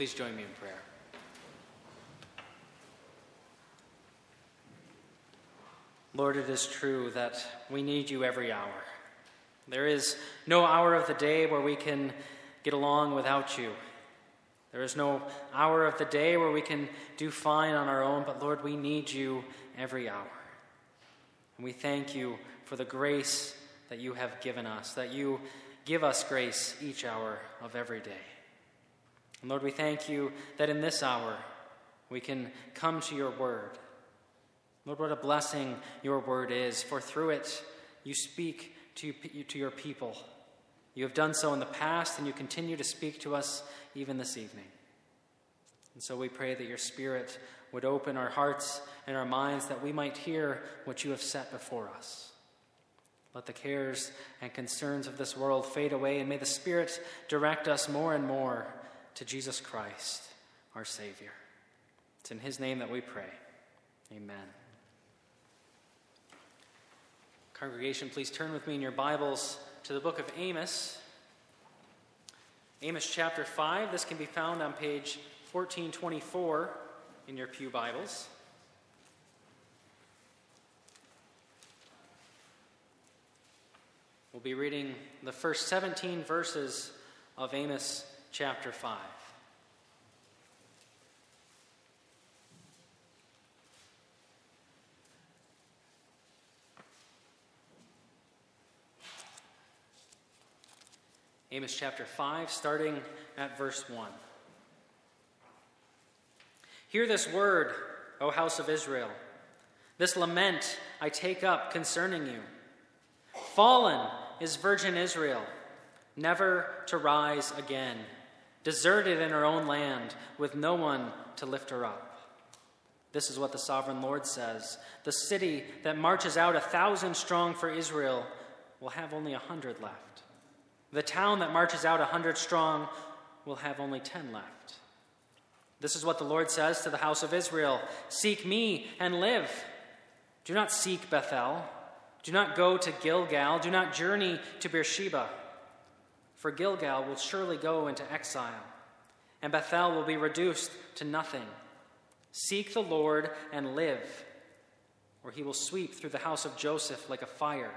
Please join me in prayer. Lord, it is true that we need you every hour. There is no hour of the day where we can get along without you. There is no hour of the day where we can do fine on our own, but Lord, we need you every hour. And we thank you for the grace that you have given us, that you give us grace each hour of every day. And Lord, we thank you that in this hour we can come to your word. Lord, what a blessing your word is, for through it you speak to, to your people. You have done so in the past, and you continue to speak to us even this evening. And so we pray that your Spirit would open our hearts and our minds that we might hear what you have set before us. Let the cares and concerns of this world fade away, and may the Spirit direct us more and more to Jesus Christ, our Savior. It's in His name that we pray. Amen. Congregation, please turn with me in your Bibles to the book of Amos. Amos chapter 5. This can be found on page 1424 in your Pew Bibles. We'll be reading the first 17 verses of Amos chapter 5. Amos chapter 5, starting at verse 1. Hear this word, O house of Israel. This lament I take up concerning you. Fallen is virgin Israel, never to rise again, deserted in her own land, with no one to lift her up. This is what the sovereign Lord says The city that marches out a thousand strong for Israel will have only a hundred left. The town that marches out a hundred strong will have only ten left. This is what the Lord says to the house of Israel Seek me and live. Do not seek Bethel. Do not go to Gilgal. Do not journey to Beersheba. For Gilgal will surely go into exile, and Bethel will be reduced to nothing. Seek the Lord and live, or he will sweep through the house of Joseph like a fire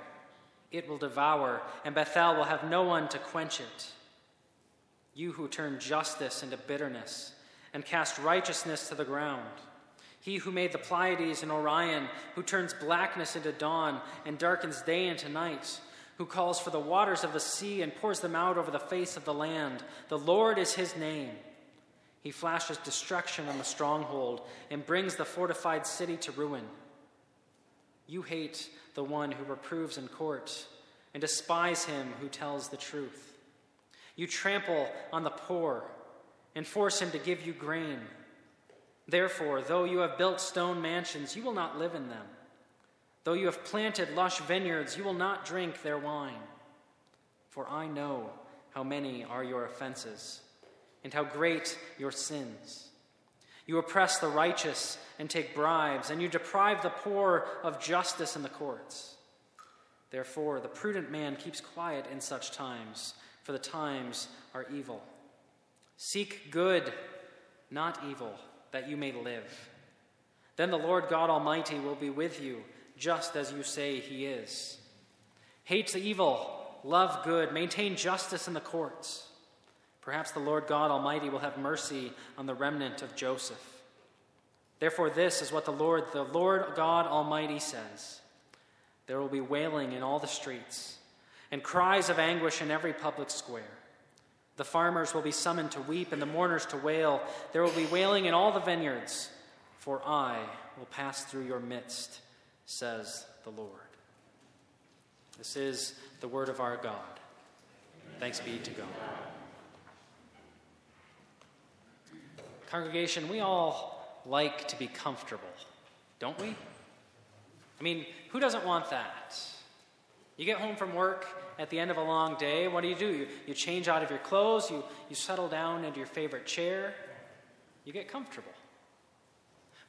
it will devour, and Bethel will have no one to quench it. You who turn justice into bitterness and cast righteousness to the ground. He who made the Pleiades and Orion, who turns blackness into dawn and darkens day into night, who calls for the waters of the sea and pours them out over the face of the land. The Lord is his name. He flashes destruction on the stronghold and brings the fortified city to ruin. You hate the one who reproves in court, and despise him who tells the truth. You trample on the poor and force him to give you grain. Therefore, though you have built stone mansions, you will not live in them. Though you have planted lush vineyards, you will not drink their wine. For I know how many are your offenses and how great your sins. You oppress the righteous and take bribes, and you deprive the poor of justice in the courts. Therefore, the prudent man keeps quiet in such times, for the times are evil. Seek good, not evil, that you may live. Then the Lord God Almighty will be with you, just as you say he is. Hate the evil, love good, maintain justice in the courts. Perhaps the Lord God Almighty will have mercy on the remnant of Joseph. Therefore, this is what the Lord, the Lord God Almighty says There will be wailing in all the streets, and cries of anguish in every public square. The farmers will be summoned to weep, and the mourners to wail. There will be wailing in all the vineyards, for I will pass through your midst, says the Lord. This is the word of our God. Thanks be to God. Congregation, we all like to be comfortable, don't we? I mean, who doesn't want that? You get home from work at the end of a long day, what do you do? You, you change out of your clothes, you, you settle down into your favorite chair, you get comfortable.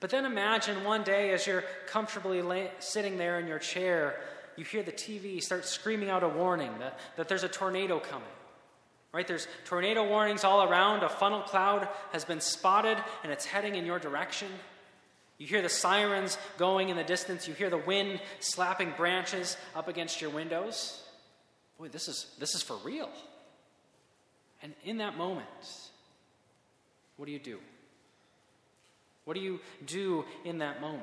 But then imagine one day as you're comfortably lay, sitting there in your chair, you hear the TV start screaming out a warning that, that there's a tornado coming Right? There's tornado warnings all around. A funnel cloud has been spotted and it's heading in your direction. You hear the sirens going in the distance. You hear the wind slapping branches up against your windows. Boy, this is, this is for real. And in that moment, what do you do? What do you do in that moment?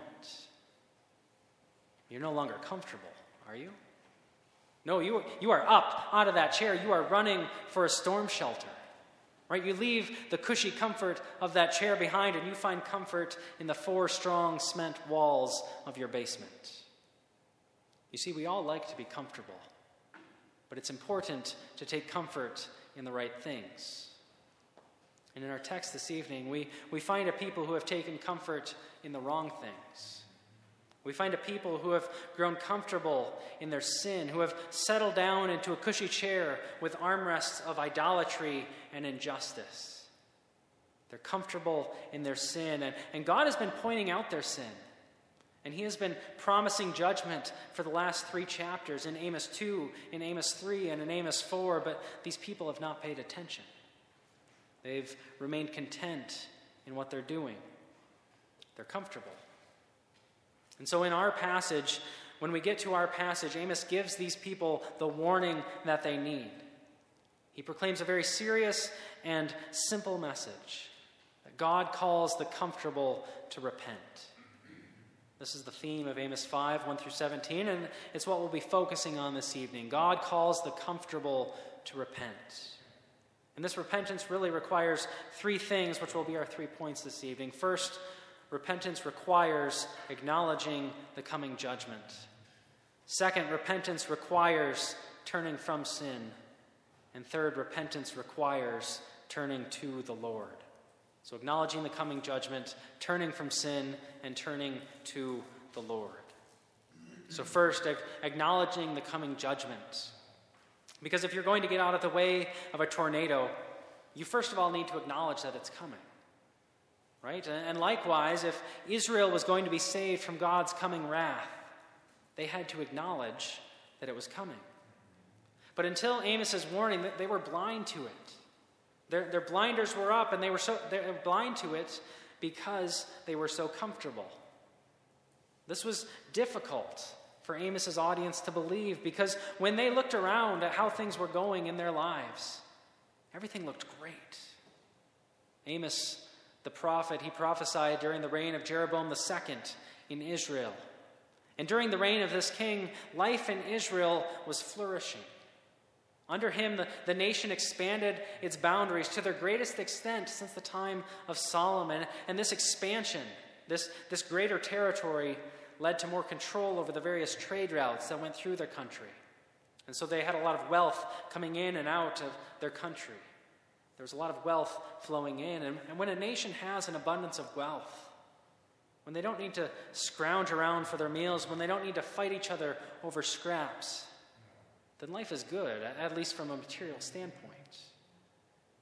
You're no longer comfortable, are you? No, you, you are up out of that chair. You are running for a storm shelter. Right? You leave the cushy comfort of that chair behind and you find comfort in the four strong cement walls of your basement. You see, we all like to be comfortable, but it's important to take comfort in the right things. And in our text this evening, we, we find a people who have taken comfort in the wrong things. We find a people who have grown comfortable in their sin, who have settled down into a cushy chair with armrests of idolatry and injustice. They're comfortable in their sin, and, and God has been pointing out their sin. And He has been promising judgment for the last three chapters in Amos 2, in Amos 3, and in Amos 4, but these people have not paid attention. They've remained content in what they're doing, they're comfortable. And so, in our passage, when we get to our passage, Amos gives these people the warning that they need. He proclaims a very serious and simple message that God calls the comfortable to repent. This is the theme of Amos 5, 1 through 17, and it's what we'll be focusing on this evening. God calls the comfortable to repent. And this repentance really requires three things, which will be our three points this evening. First, repentance requires acknowledging the coming judgment. Second, repentance requires turning from sin. And third, repentance requires turning to the Lord. So, acknowledging the coming judgment, turning from sin, and turning to the Lord. So, first, acknowledging the coming judgment. Because if you're going to get out of the way of a tornado, you first of all need to acknowledge that it's coming. Right? And likewise, if Israel was going to be saved from God's coming wrath, they had to acknowledge that it was coming. But until Amos's warning, they were blind to it. Their, their blinders were up, and they were so they were blind to it because they were so comfortable. This was difficult for Amos's audience to believe because when they looked around at how things were going in their lives, everything looked great. Amos the prophet, he prophesied during the reign of Jeroboam II in Israel. And during the reign of this king, life in Israel was flourishing. Under him, the, the nation expanded its boundaries to their greatest extent since the time of Solomon. And this expansion, this, this greater territory, led to more control over the various trade routes that went through their country. And so they had a lot of wealth coming in and out of their country. There was a lot of wealth flowing in. And, and when a nation has an abundance of wealth, when they don't need to scrounge around for their meals, when they don't need to fight each other over scraps, then life is good, at least from a material standpoint.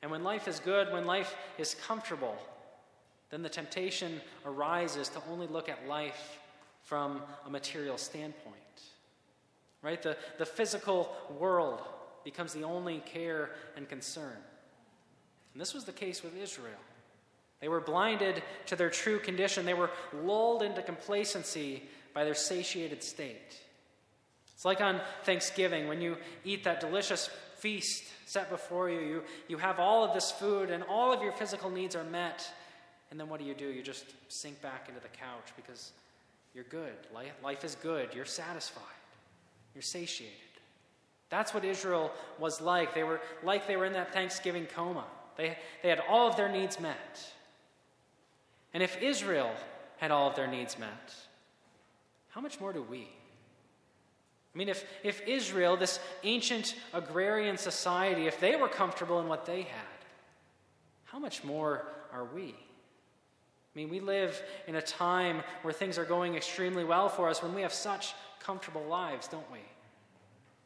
And when life is good, when life is comfortable, then the temptation arises to only look at life from a material standpoint. Right? The, the physical world becomes the only care and concern. And this was the case with Israel. They were blinded to their true condition, they were lulled into complacency by their satiated state. It's like on Thanksgiving when you eat that delicious feast set before you. You, you have all of this food and all of your physical needs are met. And then what do you do? You just sink back into the couch because you're good. Life, is good. You're satisfied. You're satiated. That's what Israel was like. They were like they were in that Thanksgiving coma. They, they had all of their needs met. And if Israel had all of their needs met, how much more do we? I mean, if, if Israel, this ancient agrarian society, if they were comfortable in what they had, how much more are we? I mean, we live in a time where things are going extremely well for us when we have such comfortable lives, don't we?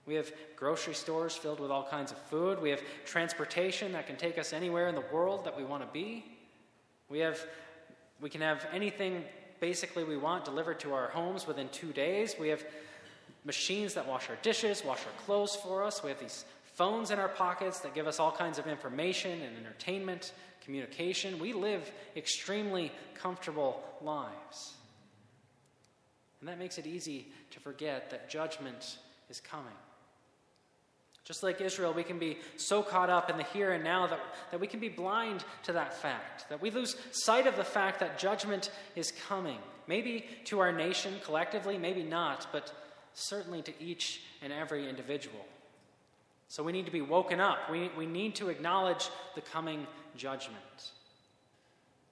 We have grocery stores filled with all kinds of food. We have transportation that can take us anywhere in the world that we want to be. We have we can have anything basically we want delivered to our homes within 2 days. We have machines that wash our dishes, wash our clothes for us. We have these phones in our pockets that give us all kinds of information and entertainment, communication. We live extremely comfortable lives. And that makes it easy to forget that judgment is coming. Just like Israel, we can be so caught up in the here and now that, that we can be blind to that fact, that we lose sight of the fact that judgment is coming. Maybe to our nation collectively, maybe not, but certainly to each and every individual. So we need to be woken up. We, we need to acknowledge the coming judgment.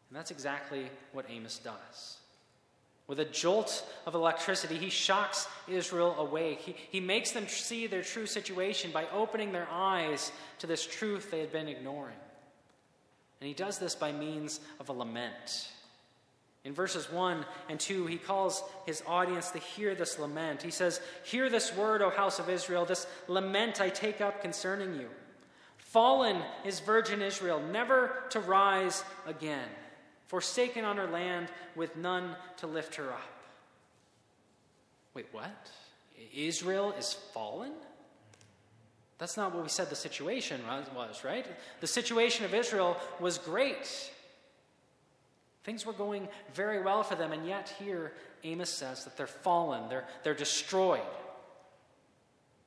And that's exactly what Amos does. With a jolt of electricity, he shocks Israel awake. He, he makes them see their true situation by opening their eyes to this truth they had been ignoring. And he does this by means of a lament. In verses 1 and 2, he calls his audience to hear this lament. He says, Hear this word, O house of Israel, this lament I take up concerning you. Fallen is virgin Israel, never to rise again forsaken on her land with none to lift her up. Wait, what? Israel is fallen? That's not what we said the situation was, right? The situation of Israel was great. Things were going very well for them, and yet here Amos says that they're fallen, they're, they're destroyed.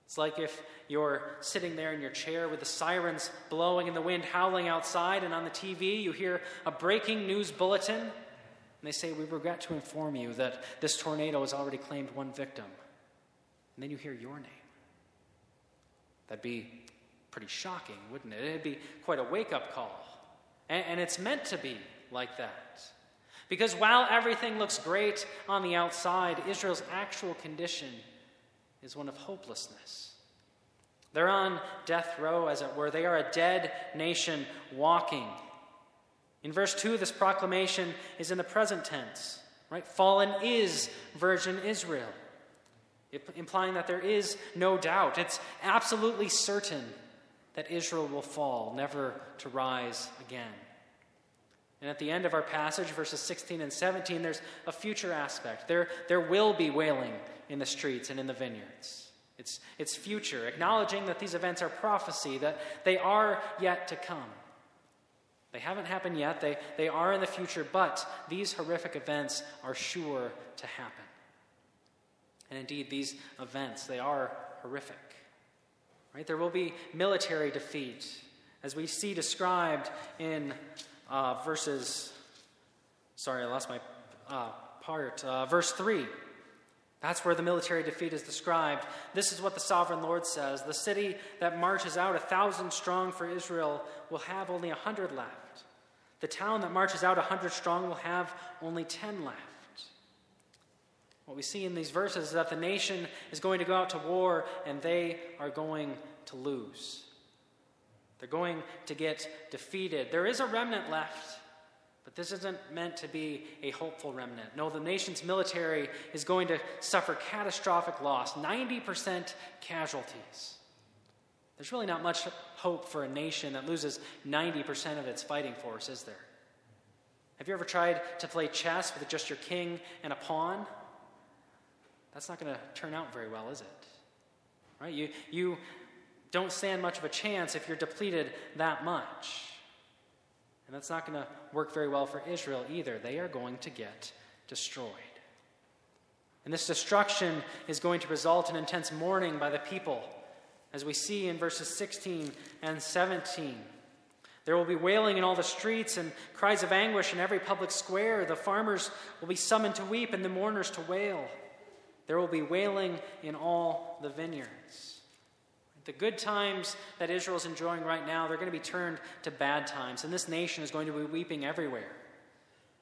It's like if you're sitting there in your chair with the sirens blowing and the wind howling outside, and on the TV you hear a breaking news bulletin, and they say, We regret to inform you that this tornado has already claimed one victim. And then you hear your name. That'd be pretty shocking, wouldn't it? It'd be quite a wake up call. And, and it's meant to be like that. Because while everything looks great on the outside, Israel's actual condition is one of hopelessness. They're on death row, as it were. They are a dead nation walking. In verse 2, this proclamation is in the present tense, right? Fallen is virgin Israel, implying that there is no doubt. It's absolutely certain that Israel will fall, never to rise again. And at the end of our passage, verses 16 and 17, there's a future aspect. There, there will be wailing in the streets and in the vineyards. It's, it's future, acknowledging that these events are prophecy, that they are yet to come. They haven't happened yet, they, they are in the future, but these horrific events are sure to happen. And indeed, these events, they are horrific. Right? There will be military defeat, as we see described in uh, verses. Sorry, I lost my uh, part. Uh, verse 3. That's where the military defeat is described. This is what the sovereign Lord says The city that marches out a thousand strong for Israel will have only a hundred left. The town that marches out a hundred strong will have only ten left. What we see in these verses is that the nation is going to go out to war and they are going to lose. They're going to get defeated. There is a remnant left, but this isn't meant to be a hopeful remnant. No, the nation's military is going to suffer catastrophic loss 90% casualties. There's really not much hope for a nation that loses 90% of its fighting force, is there? Have you ever tried to play chess with just your king and a pawn? That's not going to turn out very well, is it? Right? You, you don't stand much of a chance if you're depleted that much. And that's not going to work very well for Israel either. They are going to get destroyed. And this destruction is going to result in intense mourning by the people, as we see in verses 16 and 17. There will be wailing in all the streets and cries of anguish in every public square. The farmers will be summoned to weep and the mourners to wail. There will be wailing in all the vineyards. The good times that Israel is enjoying right now, they're going to be turned to bad times. And this nation is going to be weeping everywhere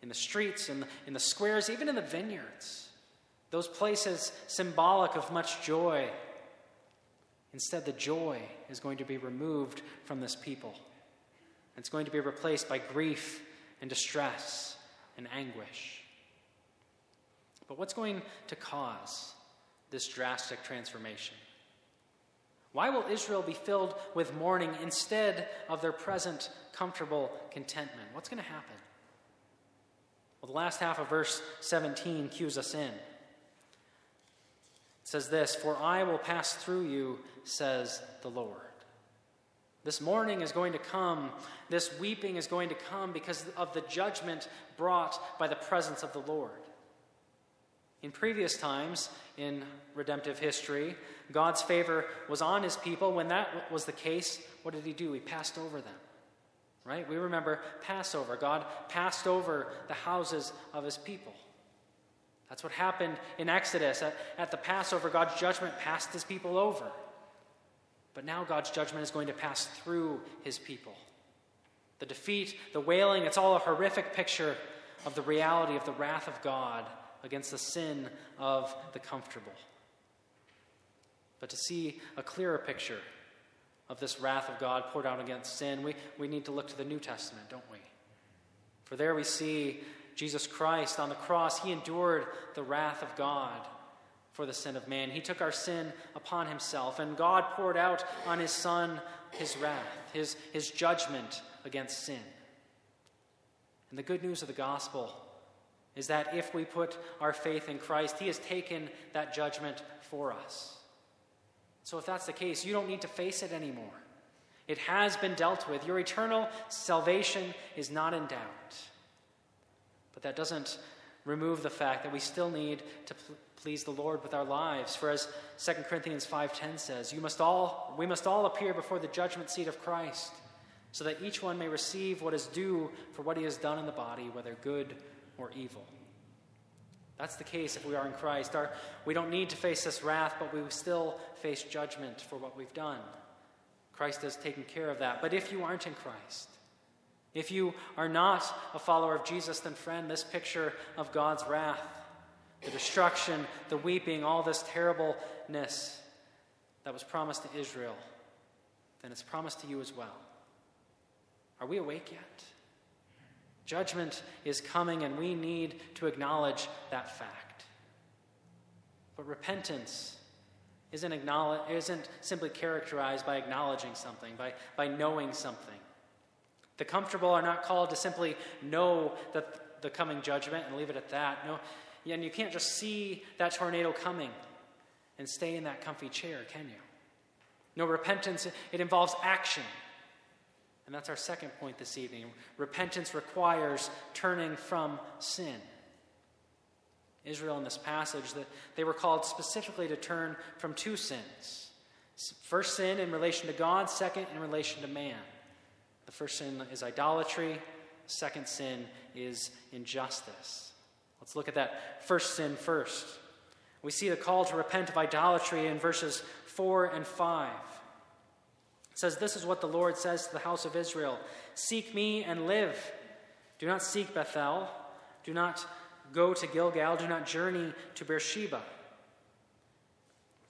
in the streets, in the, in the squares, even in the vineyards. Those places symbolic of much joy. Instead, the joy is going to be removed from this people. It's going to be replaced by grief and distress and anguish. But what's going to cause this drastic transformation? Why will Israel be filled with mourning instead of their present comfortable contentment? What's going to happen? Well, the last half of verse 17 cues us in. It says this For I will pass through you, says the Lord. This mourning is going to come. This weeping is going to come because of the judgment brought by the presence of the Lord. In previous times in redemptive history, God's favor was on his people. When that was the case, what did he do? He passed over them. Right? We remember Passover. God passed over the houses of his people. That's what happened in Exodus. At, at the Passover, God's judgment passed his people over. But now God's judgment is going to pass through his people. The defeat, the wailing, it's all a horrific picture of the reality of the wrath of God against the sin of the comfortable. But to see a clearer picture of this wrath of God poured out against sin, we, we need to look to the New Testament, don't we? For there we see Jesus Christ on the cross. He endured the wrath of God for the sin of man. He took our sin upon himself, and God poured out on his Son his wrath, his, his judgment against sin. And the good news of the gospel is that if we put our faith in Christ, he has taken that judgment for us. So if that's the case, you don't need to face it anymore. It has been dealt with. Your eternal salvation is not in doubt. But that doesn't remove the fact that we still need to please the Lord with our lives. For as 2 Corinthians 5:10 says, you must all we must all appear before the judgment seat of Christ, so that each one may receive what is due for what he has done in the body, whether good or evil. That's the case if we are in Christ. Our, we don't need to face this wrath, but we still face judgment for what we've done. Christ has taken care of that. But if you aren't in Christ, if you are not a follower of Jesus, then, friend, this picture of God's wrath, the destruction, the weeping, all this terribleness that was promised to Israel, then it's promised to you as well. Are we awake yet? Judgment is coming, and we need to acknowledge that fact. But repentance isn't, isn't simply characterized by acknowledging something, by, by knowing something. The comfortable are not called to simply know that the coming judgment and leave it at that. No, and you can't just see that tornado coming and stay in that comfy chair, can you? No, repentance, it involves action. And that's our second point this evening. Repentance requires turning from sin. Israel in this passage that they were called specifically to turn from two sins. First sin in relation to God, second in relation to man. The first sin is idolatry, second sin is injustice. Let's look at that first sin first. We see the call to repent of idolatry in verses 4 and 5. It says, This is what the Lord says to the house of Israel Seek me and live. Do not seek Bethel. Do not go to Gilgal. Do not journey to Beersheba.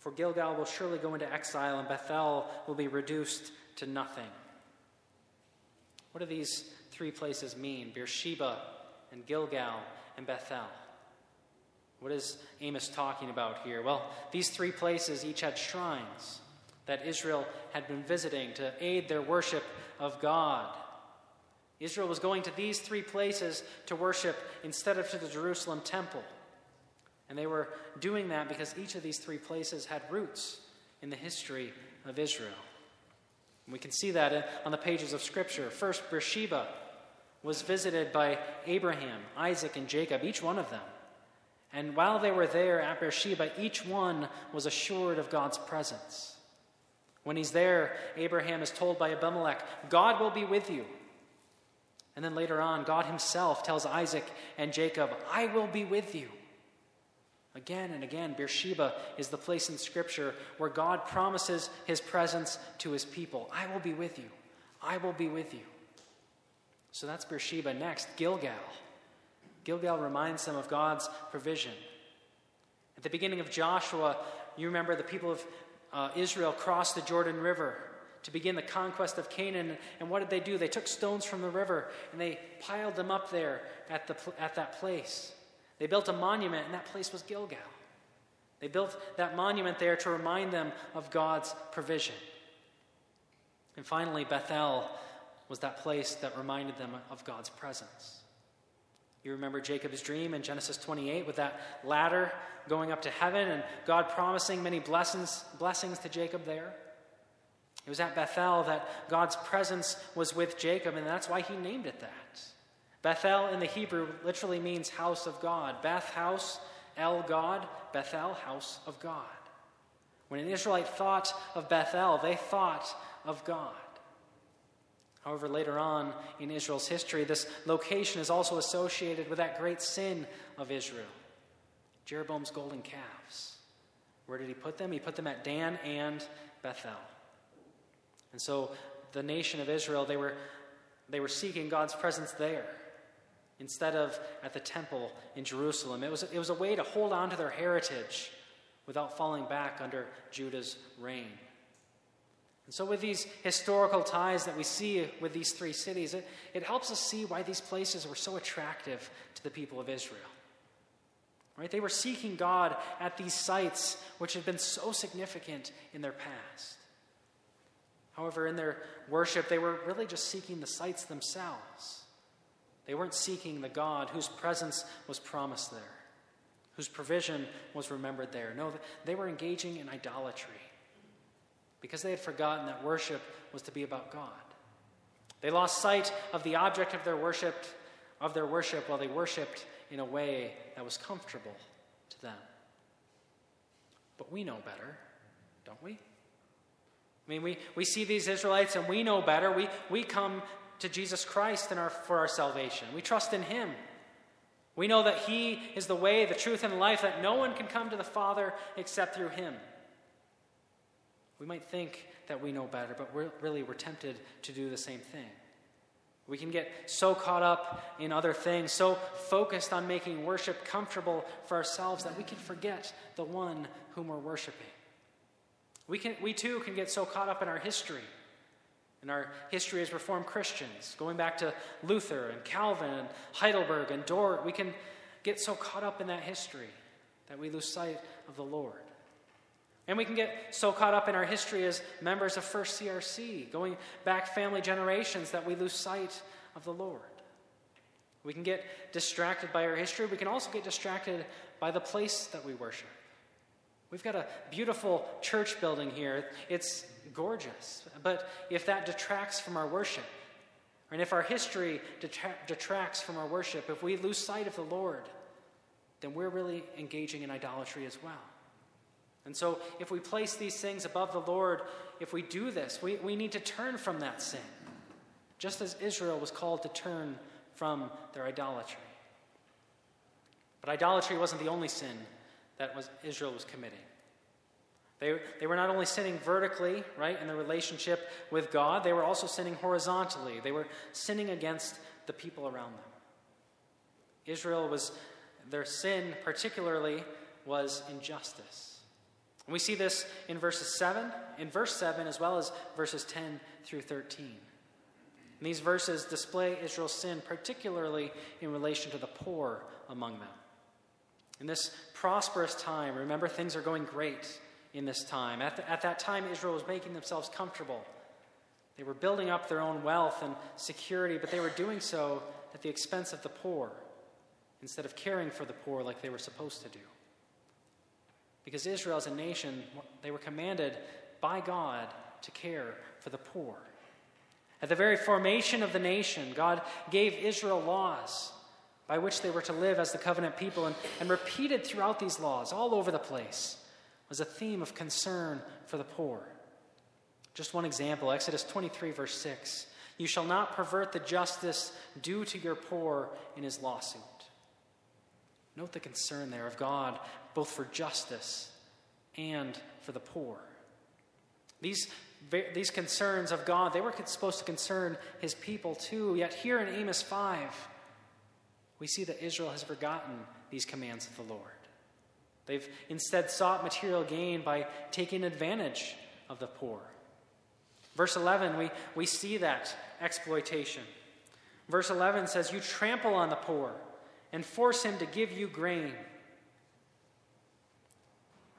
For Gilgal will surely go into exile, and Bethel will be reduced to nothing. What do these three places mean? Beersheba and Gilgal and Bethel. What is Amos talking about here? Well, these three places each had shrines that Israel had been visiting to aid their worship of God. Israel was going to these three places to worship instead of to the Jerusalem temple. And they were doing that because each of these three places had roots in the history of Israel. And we can see that uh, on the pages of Scripture. First, Beersheba was visited by Abraham, Isaac, and Jacob, each one of them. And while they were there at Beersheba, each one was assured of God's presence. When he's there, Abraham is told by Abimelech, God will be with you. And then later on, God himself tells Isaac and Jacob, I will be with you. Again and again, Beersheba is the place in Scripture where God promises his presence to his people. I will be with you. I will be with you. So that's Beersheba. Next, Gilgal. Gilgal reminds them of God's provision. At the beginning of Joshua, you remember the people of uh, Israel crossed the Jordan River to begin the conquest of Canaan. And what did they do? They took stones from the river and they piled them up there at, the, at that place. They built a monument, and that place was Gilgal. They built that monument there to remind them of God's provision. And finally, Bethel was that place that reminded them of God's presence. You remember Jacob's dream in Genesis 28 with that ladder going up to heaven and God promising many blessings, blessings to Jacob there? It was at Bethel that God's presence was with Jacob, and that's why he named it that. Bethel in the Hebrew literally means house of God. Beth, house, El, God, Bethel, house of God. When an Israelite thought of Bethel, they thought of God. However, later on in Israel's history, this location is also associated with that great sin of Israel Jeroboam's golden calves. Where did he put them? He put them at Dan and Bethel. And so the nation of Israel, they were, they were seeking God's presence there instead of at the temple in Jerusalem. It was, it was a way to hold on to their heritage without falling back under Judah's reign. And so, with these historical ties that we see with these three cities, it, it helps us see why these places were so attractive to the people of Israel. Right? They were seeking God at these sites which had been so significant in their past. However, in their worship, they were really just seeking the sites themselves. They weren't seeking the God whose presence was promised there, whose provision was remembered there. No, they were engaging in idolatry because they had forgotten that worship was to be about God. They lost sight of the object of their worship, of their worship while they worshiped in a way that was comfortable to them. But we know better, don't we? I mean, we, we see these Israelites and we know better. We, we come to Jesus Christ in our, for our salvation. We trust in Him. We know that He is the way, the truth, and the life, that no one can come to the Father except through Him. We might think that we know better, but we're, really we're tempted to do the same thing. We can get so caught up in other things, so focused on making worship comfortable for ourselves that we can forget the one whom we're worshiping. We, can, we too can get so caught up in our history, in our history as Reformed Christians, going back to Luther and Calvin and Heidelberg and Dort. We can get so caught up in that history that we lose sight of the Lord. And we can get so caught up in our history as members of First CRC, going back family generations, that we lose sight of the Lord. We can get distracted by our history. We can also get distracted by the place that we worship. We've got a beautiful church building here. It's gorgeous. But if that detracts from our worship, and if our history detracts from our worship, if we lose sight of the Lord, then we're really engaging in idolatry as well. And so, if we place these things above the Lord, if we do this, we, we need to turn from that sin, just as Israel was called to turn from their idolatry. But idolatry wasn't the only sin that was Israel was committing. They, they were not only sinning vertically, right, in the relationship with God, they were also sinning horizontally. They were sinning against the people around them. Israel was, their sin particularly was injustice. We see this in verses 7, in verse 7, as well as verses 10 through 13. And these verses display Israel's sin, particularly in relation to the poor among them. In this prosperous time, remember things are going great in this time. At, the, at that time, Israel was making themselves comfortable. They were building up their own wealth and security, but they were doing so at the expense of the poor instead of caring for the poor like they were supposed to do. Because Israel, as a nation, they were commanded by God to care for the poor. At the very formation of the nation, God gave Israel laws by which they were to live as the covenant people. And, and repeated throughout these laws, all over the place, was a theme of concern for the poor. Just one example Exodus 23, verse 6. You shall not pervert the justice due to your poor in his lawsuit. Note the concern there of God, both for justice and for the poor. These, these concerns of God, they were supposed to concern his people too. Yet here in Amos 5, we see that Israel has forgotten these commands of the Lord. They've instead sought material gain by taking advantage of the poor. Verse 11, we, we see that exploitation. Verse 11 says, You trample on the poor and force him to give you grain.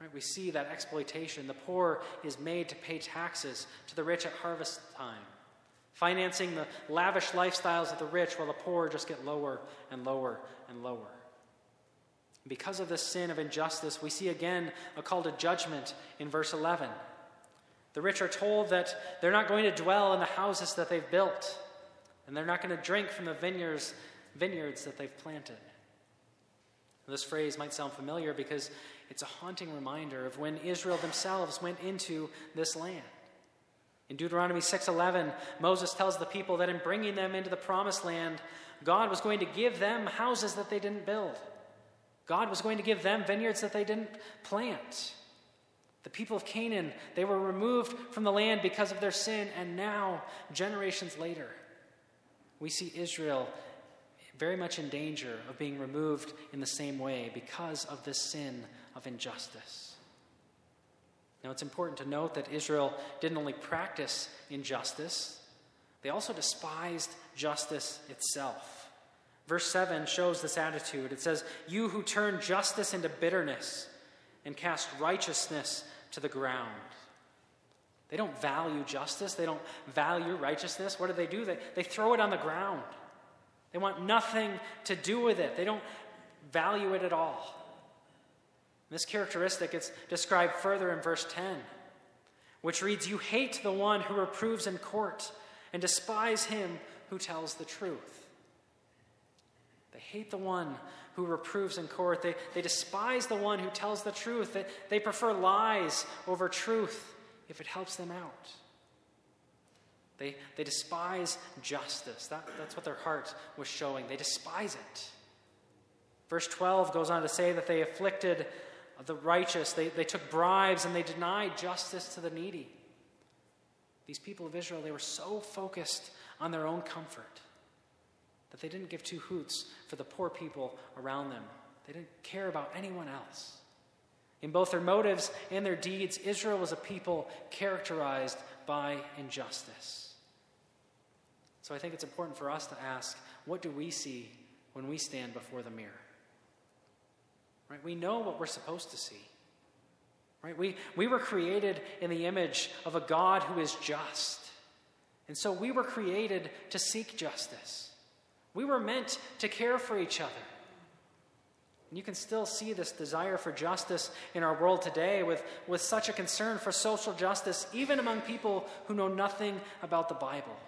Right, we see that exploitation. The poor is made to pay taxes to the rich at harvest time financing the lavish lifestyles of the rich while the poor just get lower and lower and lower. Because of this sin of injustice, we see again a call to judgment in verse 11. The rich are told that they're not going to dwell in the houses that they've built, and they're not going to drink from the vineyards, vineyards that they've planted. This phrase might sound familiar because it's a haunting reminder of when Israel themselves went into this land. In Deuteronomy 6:11, Moses tells the people that in bringing them into the promised land, God was going to give them houses that they didn't build. God was going to give them vineyards that they didn't plant. The people of Canaan, they were removed from the land because of their sin, and now, generations later, we see Israel very much in danger of being removed in the same way because of this sin of injustice. Now, it's important to note that Israel didn't only practice injustice, they also despised justice itself. Verse 7 shows this attitude. It says, You who turn justice into bitterness and cast righteousness to the ground. They don't value justice, they don't value righteousness. What do they do? They, they throw it on the ground. They want nothing to do with it, they don't value it at all. This characteristic is described further in verse 10, which reads You hate the one who reproves in court and despise him who tells the truth. They hate the one who reproves in court. They, they despise the one who tells the truth. They, they prefer lies over truth if it helps them out. They, they despise justice. That, that's what their heart was showing. They despise it. Verse 12 goes on to say that they afflicted the righteous, they, they took bribes, and they denied justice to the needy. These people of Israel, they were so focused on their own comfort that they didn't give two hoots for the poor people around them. They didn't care about anyone else. In both their motives and their deeds, Israel was a people characterized by injustice. So I think it's important for us to ask what do we see when we stand before the mirror? Right? We know what we're supposed to see. Right? We, we were created in the image of a God who is just. And so we were created to seek justice. We were meant to care for each other. And you can still see this desire for justice in our world today with, with such a concern for social justice, even among people who know nothing about the Bible.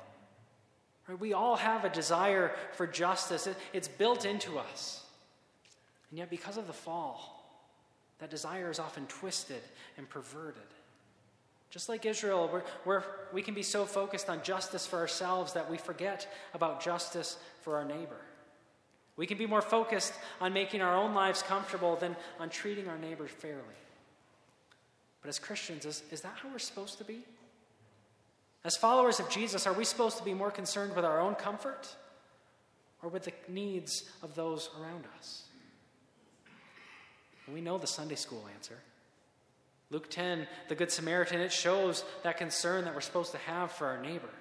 Right? We all have a desire for justice, it, it's built into us. And yet, because of the fall, that desire is often twisted and perverted. Just like Israel, we're, we're, we can be so focused on justice for ourselves that we forget about justice for our neighbor. We can be more focused on making our own lives comfortable than on treating our neighbor fairly. But as Christians, is, is that how we're supposed to be? As followers of Jesus, are we supposed to be more concerned with our own comfort or with the needs of those around us? We know the Sunday school answer. Luke 10, the Good Samaritan, it shows that concern that we're supposed to have for our neighbor.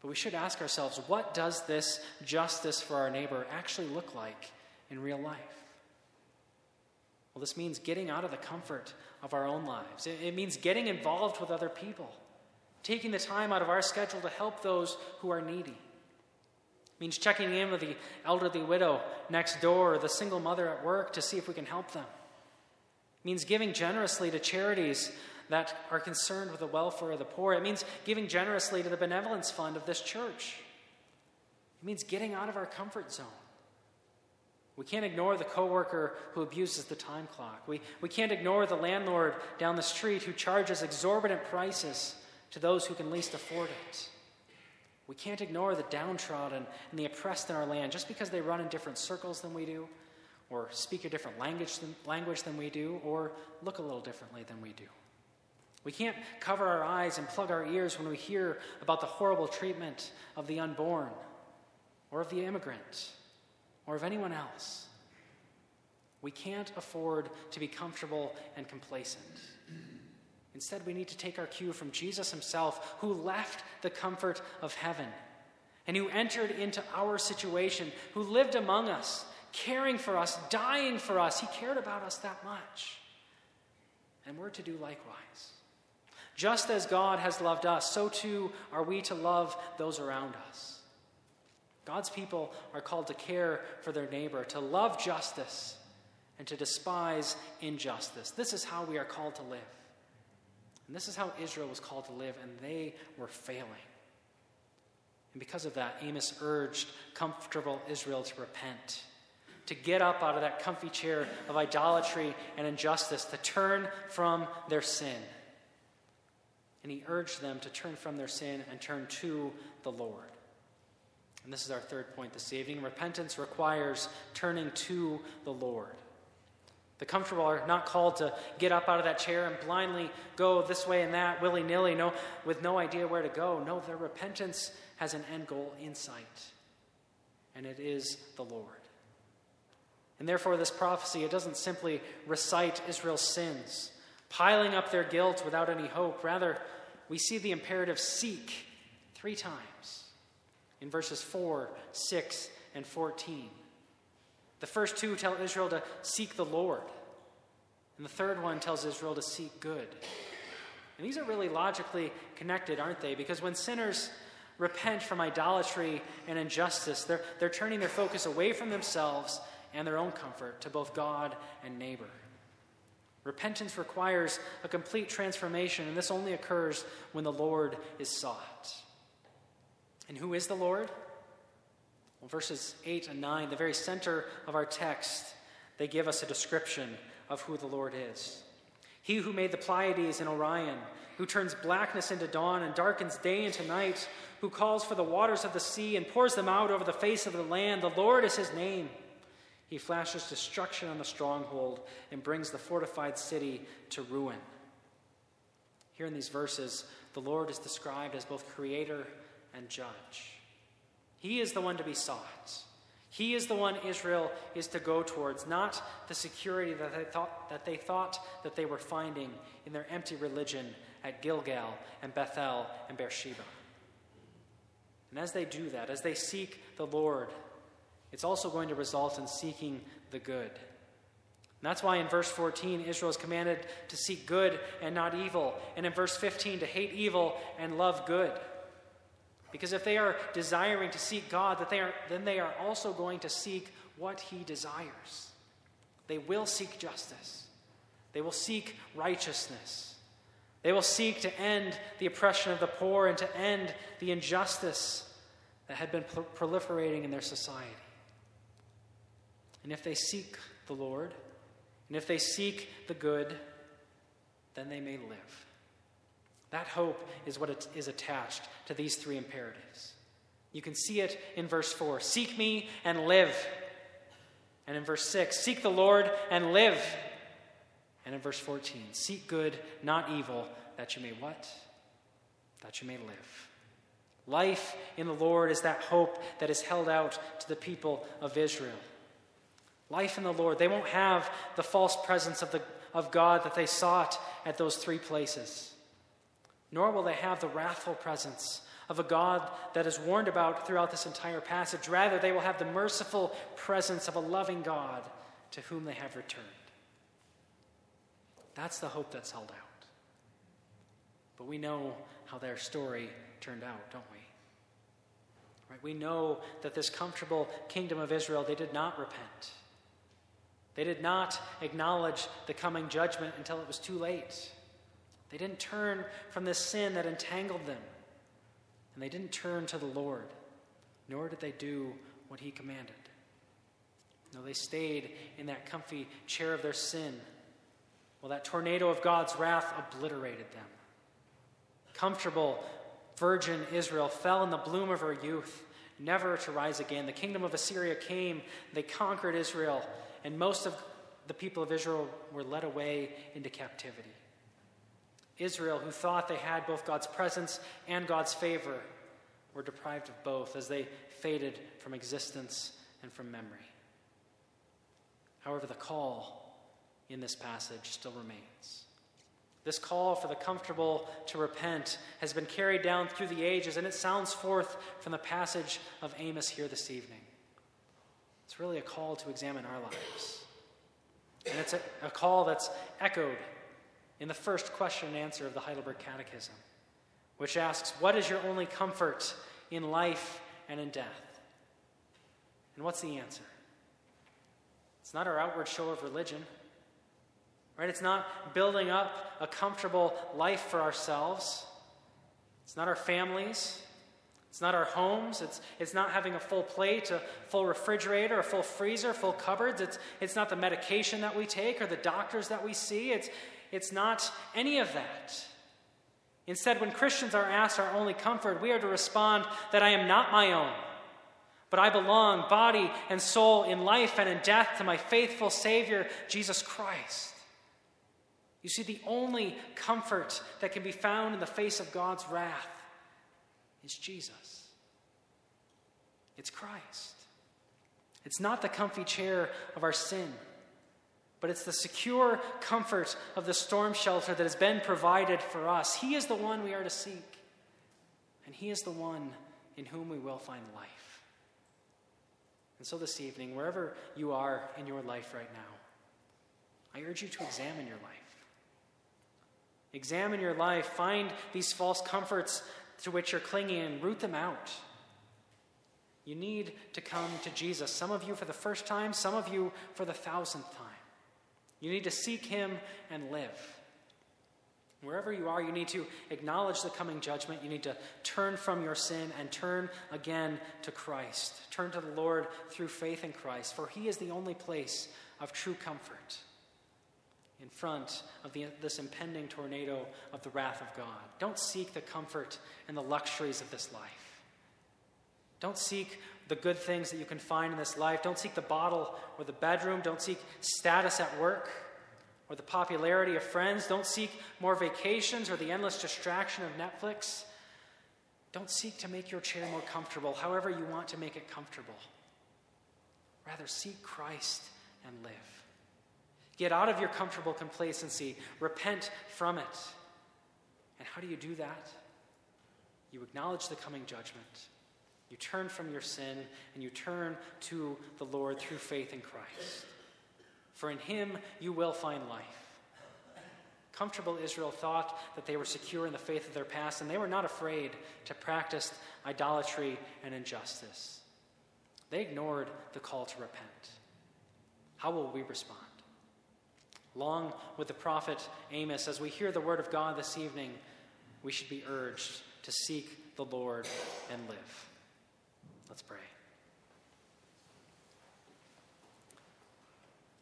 But we should ask ourselves what does this justice for our neighbor actually look like in real life? Well, this means getting out of the comfort of our own lives. It means getting involved with other people, taking the time out of our schedule to help those who are needy means checking in with the elderly widow next door or the single mother at work to see if we can help them. It means giving generously to charities that are concerned with the welfare of the poor. It means giving generously to the benevolence fund of this church. It means getting out of our comfort zone. We can't ignore the coworker who abuses the time clock. We, we can't ignore the landlord down the street who charges exorbitant prices to those who can least afford it. We can't ignore the downtrodden and the oppressed in our land just because they run in different circles than we do, or speak a different language than, language than we do, or look a little differently than we do. We can't cover our eyes and plug our ears when we hear about the horrible treatment of the unborn, or of the immigrant, or of anyone else. We can't afford to be comfortable and complacent. Instead, we need to take our cue from Jesus himself, who left the comfort of heaven and who entered into our situation, who lived among us, caring for us, dying for us. He cared about us that much. And we're to do likewise. Just as God has loved us, so too are we to love those around us. God's people are called to care for their neighbor, to love justice, and to despise injustice. This is how we are called to live. And this is how Israel was called to live, and they were failing. And because of that, Amos urged comfortable Israel to repent, to get up out of that comfy chair of idolatry and injustice, to turn from their sin. And he urged them to turn from their sin and turn to the Lord. And this is our third point this evening. Repentance requires turning to the Lord. The comfortable are not called to get up out of that chair and blindly go this way and that, willy nilly, no, with no idea where to go. No, their repentance has an end goal in sight, and it is the Lord. And therefore, this prophecy, it doesn't simply recite Israel's sins, piling up their guilt without any hope. Rather, we see the imperative seek three times in verses 4, 6, and 14. The first two tell Israel to seek the Lord, and the third one tells Israel to seek good. And these are really logically connected, aren't they? Because when sinners repent from idolatry and injustice, they're, they're turning their focus away from themselves and their own comfort to both God and neighbor. Repentance requires a complete transformation, and this only occurs when the Lord is sought. And who is the Lord? Well, verses 8 and 9, the very center of our text, they give us a description of who the Lord is. He who made the Pleiades and Orion, who turns blackness into dawn and darkens day into night, who calls for the waters of the sea and pours them out over the face of the land, the Lord is his name. He flashes destruction on the stronghold and brings the fortified city to ruin. Here in these verses, the Lord is described as both creator and judge. He is the one to be sought. He is the one Israel is to go towards, not the security that they thought that they, thought that they were finding in their empty religion at Gilgal and Bethel and Beersheba. And as they do that, as they seek the Lord, it's also going to result in seeking the good. And that's why in verse 14, Israel is commanded to seek good and not evil. And in verse 15, to hate evil and love good. Because if they are desiring to seek God, that they are, then they are also going to seek what He desires. They will seek justice, they will seek righteousness. They will seek to end the oppression of the poor and to end the injustice that had been proliferating in their society. And if they seek the Lord, and if they seek the good, then they may live. That hope is what is attached to these three imperatives. You can see it in verse 4 Seek me and live. And in verse 6, Seek the Lord and live. And in verse 14, Seek good, not evil, that you may what? That you may live. Life in the Lord is that hope that is held out to the people of Israel. Life in the Lord. They won't have the false presence of, the, of God that they sought at those three places. Nor will they have the wrathful presence of a God that is warned about throughout this entire passage. Rather, they will have the merciful presence of a loving God to whom they have returned. That's the hope that's held out. But we know how their story turned out, don't we? Right? We know that this comfortable kingdom of Israel, they did not repent. They did not acknowledge the coming judgment until it was too late. They didn't turn from the sin that entangled them. And they didn't turn to the Lord, nor did they do what He commanded. No, they stayed in that comfy chair of their sin while that tornado of God's wrath obliterated them. Comfortable virgin Israel fell in the bloom of her youth, never to rise again. The kingdom of Assyria came, they conquered Israel, and most of the people of Israel were led away into captivity. Israel, who thought they had both God's presence and God's favor, were deprived of both as they faded from existence and from memory. However, the call in this passage still remains. This call for the comfortable to repent has been carried down through the ages, and it sounds forth from the passage of Amos here this evening. It's really a call to examine our lives. And it's a, a call that's echoed in the first question and answer of the Heidelberg Catechism, which asks, What is your only comfort in life and in death? And what's the answer? It's not our outward show of religion. Right? It's not building up a comfortable life for ourselves. It's not our families. It's not our homes. It's, it's not having a full plate, a full refrigerator, a full freezer, full cupboards. It's, it's not the medication that we take or the doctors that we see. It's, it's not any of that. Instead, when Christians are asked our only comfort, we are to respond that I am not my own, but I belong, body and soul, in life and in death, to my faithful Savior, Jesus Christ. You see, the only comfort that can be found in the face of God's wrath is Jesus. It's Christ. It's not the comfy chair of our sin, but it's the secure comfort of the storm shelter that has been provided for us. He is the one we are to seek, and He is the one in whom we will find life. And so this evening, wherever you are in your life right now, I urge you to examine your life. Examine your life, find these false comforts to which you're clinging, and root them out. You need to come to Jesus. Some of you for the first time, some of you for the thousandth time. You need to seek Him and live. Wherever you are, you need to acknowledge the coming judgment. You need to turn from your sin and turn again to Christ. Turn to the Lord through faith in Christ, for He is the only place of true comfort in front of the, this impending tornado of the wrath of God. Don't seek the comfort and the luxuries of this life. Don't seek the good things that you can find in this life. Don't seek the bottle or the bedroom. Don't seek status at work or the popularity of friends. Don't seek more vacations or the endless distraction of Netflix. Don't seek to make your chair more comfortable, however, you want to make it comfortable. Rather, seek Christ and live. Get out of your comfortable complacency, repent from it. And how do you do that? You acknowledge the coming judgment. You turn from your sin and you turn to the Lord through faith in Christ. For in him you will find life. Comfortable Israel thought that they were secure in the faith of their past, and they were not afraid to practice idolatry and injustice. They ignored the call to repent. How will we respond? Along with the prophet Amos, as we hear the word of God this evening, we should be urged to seek the Lord and live. Let's pray.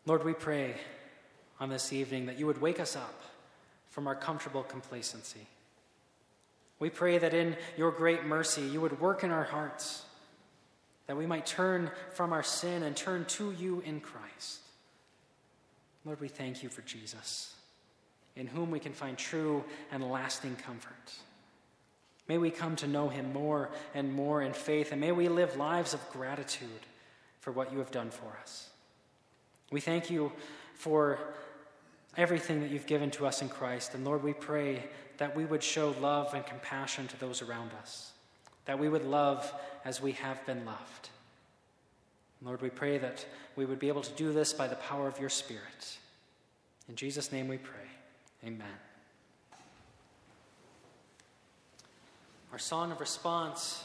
Lord, we pray on this evening that you would wake us up from our comfortable complacency. We pray that in your great mercy you would work in our hearts, that we might turn from our sin and turn to you in Christ. Lord, we thank you for Jesus, in whom we can find true and lasting comfort. May we come to know him more and more in faith, and may we live lives of gratitude for what you have done for us. We thank you for everything that you've given to us in Christ. And Lord, we pray that we would show love and compassion to those around us, that we would love as we have been loved. Lord, we pray that we would be able to do this by the power of your Spirit. In Jesus' name we pray. Amen. Our song of response